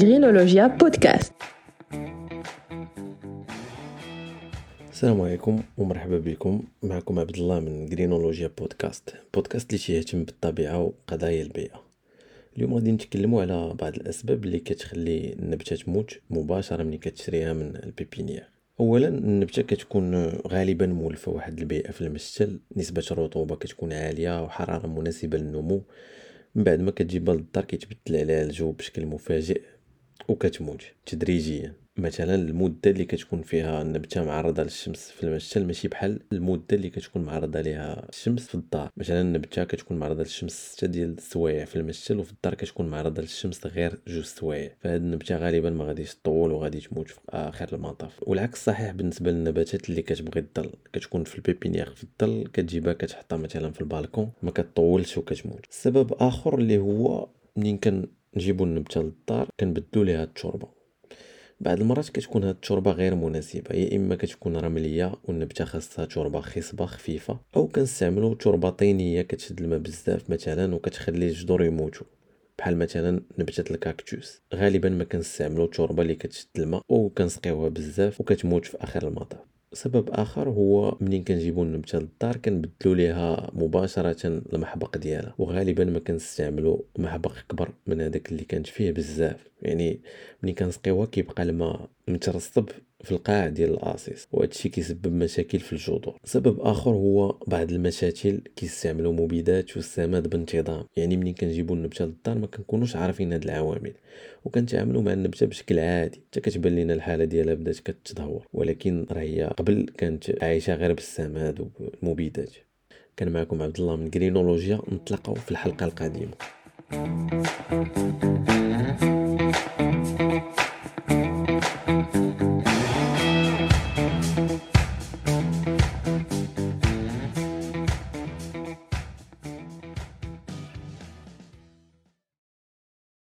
جرينولوجيا بودكاست السلام عليكم ومرحبا بكم. معكم عبد الله من جرينولوجيا بودكاست بودكاست اللي تيهتم بالطبيعة وقضايا البيئة. اليوم غادي نتكلموا على بعض الأسباب اللي كتخلي النبتة تموت مباشرة ملي كتشريها من ال pépinière. اولا النبتة كتكون غالبا مولفة واحد البيئة في المشتل نسبة الرطوبة كتكون عالية وحرارة مناسبة للنمو. من بعد ما كتجيبها للدار كيتبدل عليها الجو بشكل مفاجئ. وكتموت. تدريجيا. مثلا المدة اللي كتكون فيها النبته معرضة للشمس في المشتل ماشي بحال المدة اللي كتكون معرضة ليها الشمس في الدار. مثلا النبته كتكون معرضة للشمس ستة ديال السوايع في المشتل وفي الدار كتكون معرضة للشمس غير جوج سوايع. فهاد النبتة غالبا ما غاديش تطول وغادي تموت في آخر المطاف. والعكس صحيح بالنسبة للنباتات اللي كتبغي الظل. كتكون في البيبينيير في الظل كتجيبها كتحطها مثلا في البالكون ما كتطولش وكتموت. السبب آخر اللي هو منين كنجيبو النبتة للدار كنبدلو ليها التربه بعض المرات كتكون هاد التربه غير مناسبة يا إما كتكون رملية والنبتة خاصها تربه خصبة خفيفة أو كنستعملوا تربه طينية كتشد الماء بزاف مثلا وكتخلي الجذور يموتوا بحال مثلا نبتة الكاكتوس. غالبا ما كنستعملوا تربه اللي كتشد الماء وكنسقيوها بزاف وكتموت في آخر المطاف. سبب آخر هو منين كنجيبو النبتة. للدار كنبدلو ليها مباشرة المحبق ديالها وغالبا ما كنستعملو محبق أكبر من هذاك اللي كانت فيه بزاف. يعني ملي كنسقيوها كيبقى الماء مترسب في القاع ديال الأسيس وهذا الشيء كيسبب مشاكل في الجذور. سبب آخر هو بعض المشاتل كيستعملوا مبيدات والسماد بانتظام. يعني ملي كنجيبوا النبتة للدار ما كنكونوش عارفين هاد العوامل وكنتعاملوا مع النبتة بشكل عادي. حتى كتبان لنا الحالة ديالها بدات كتدهور ولكن راه هي قبل كانت عايشة غير بالسماد والمبيدات كان معكم عبد الله من جرينولوجيا نتلاقاو في الحلقة القادمة.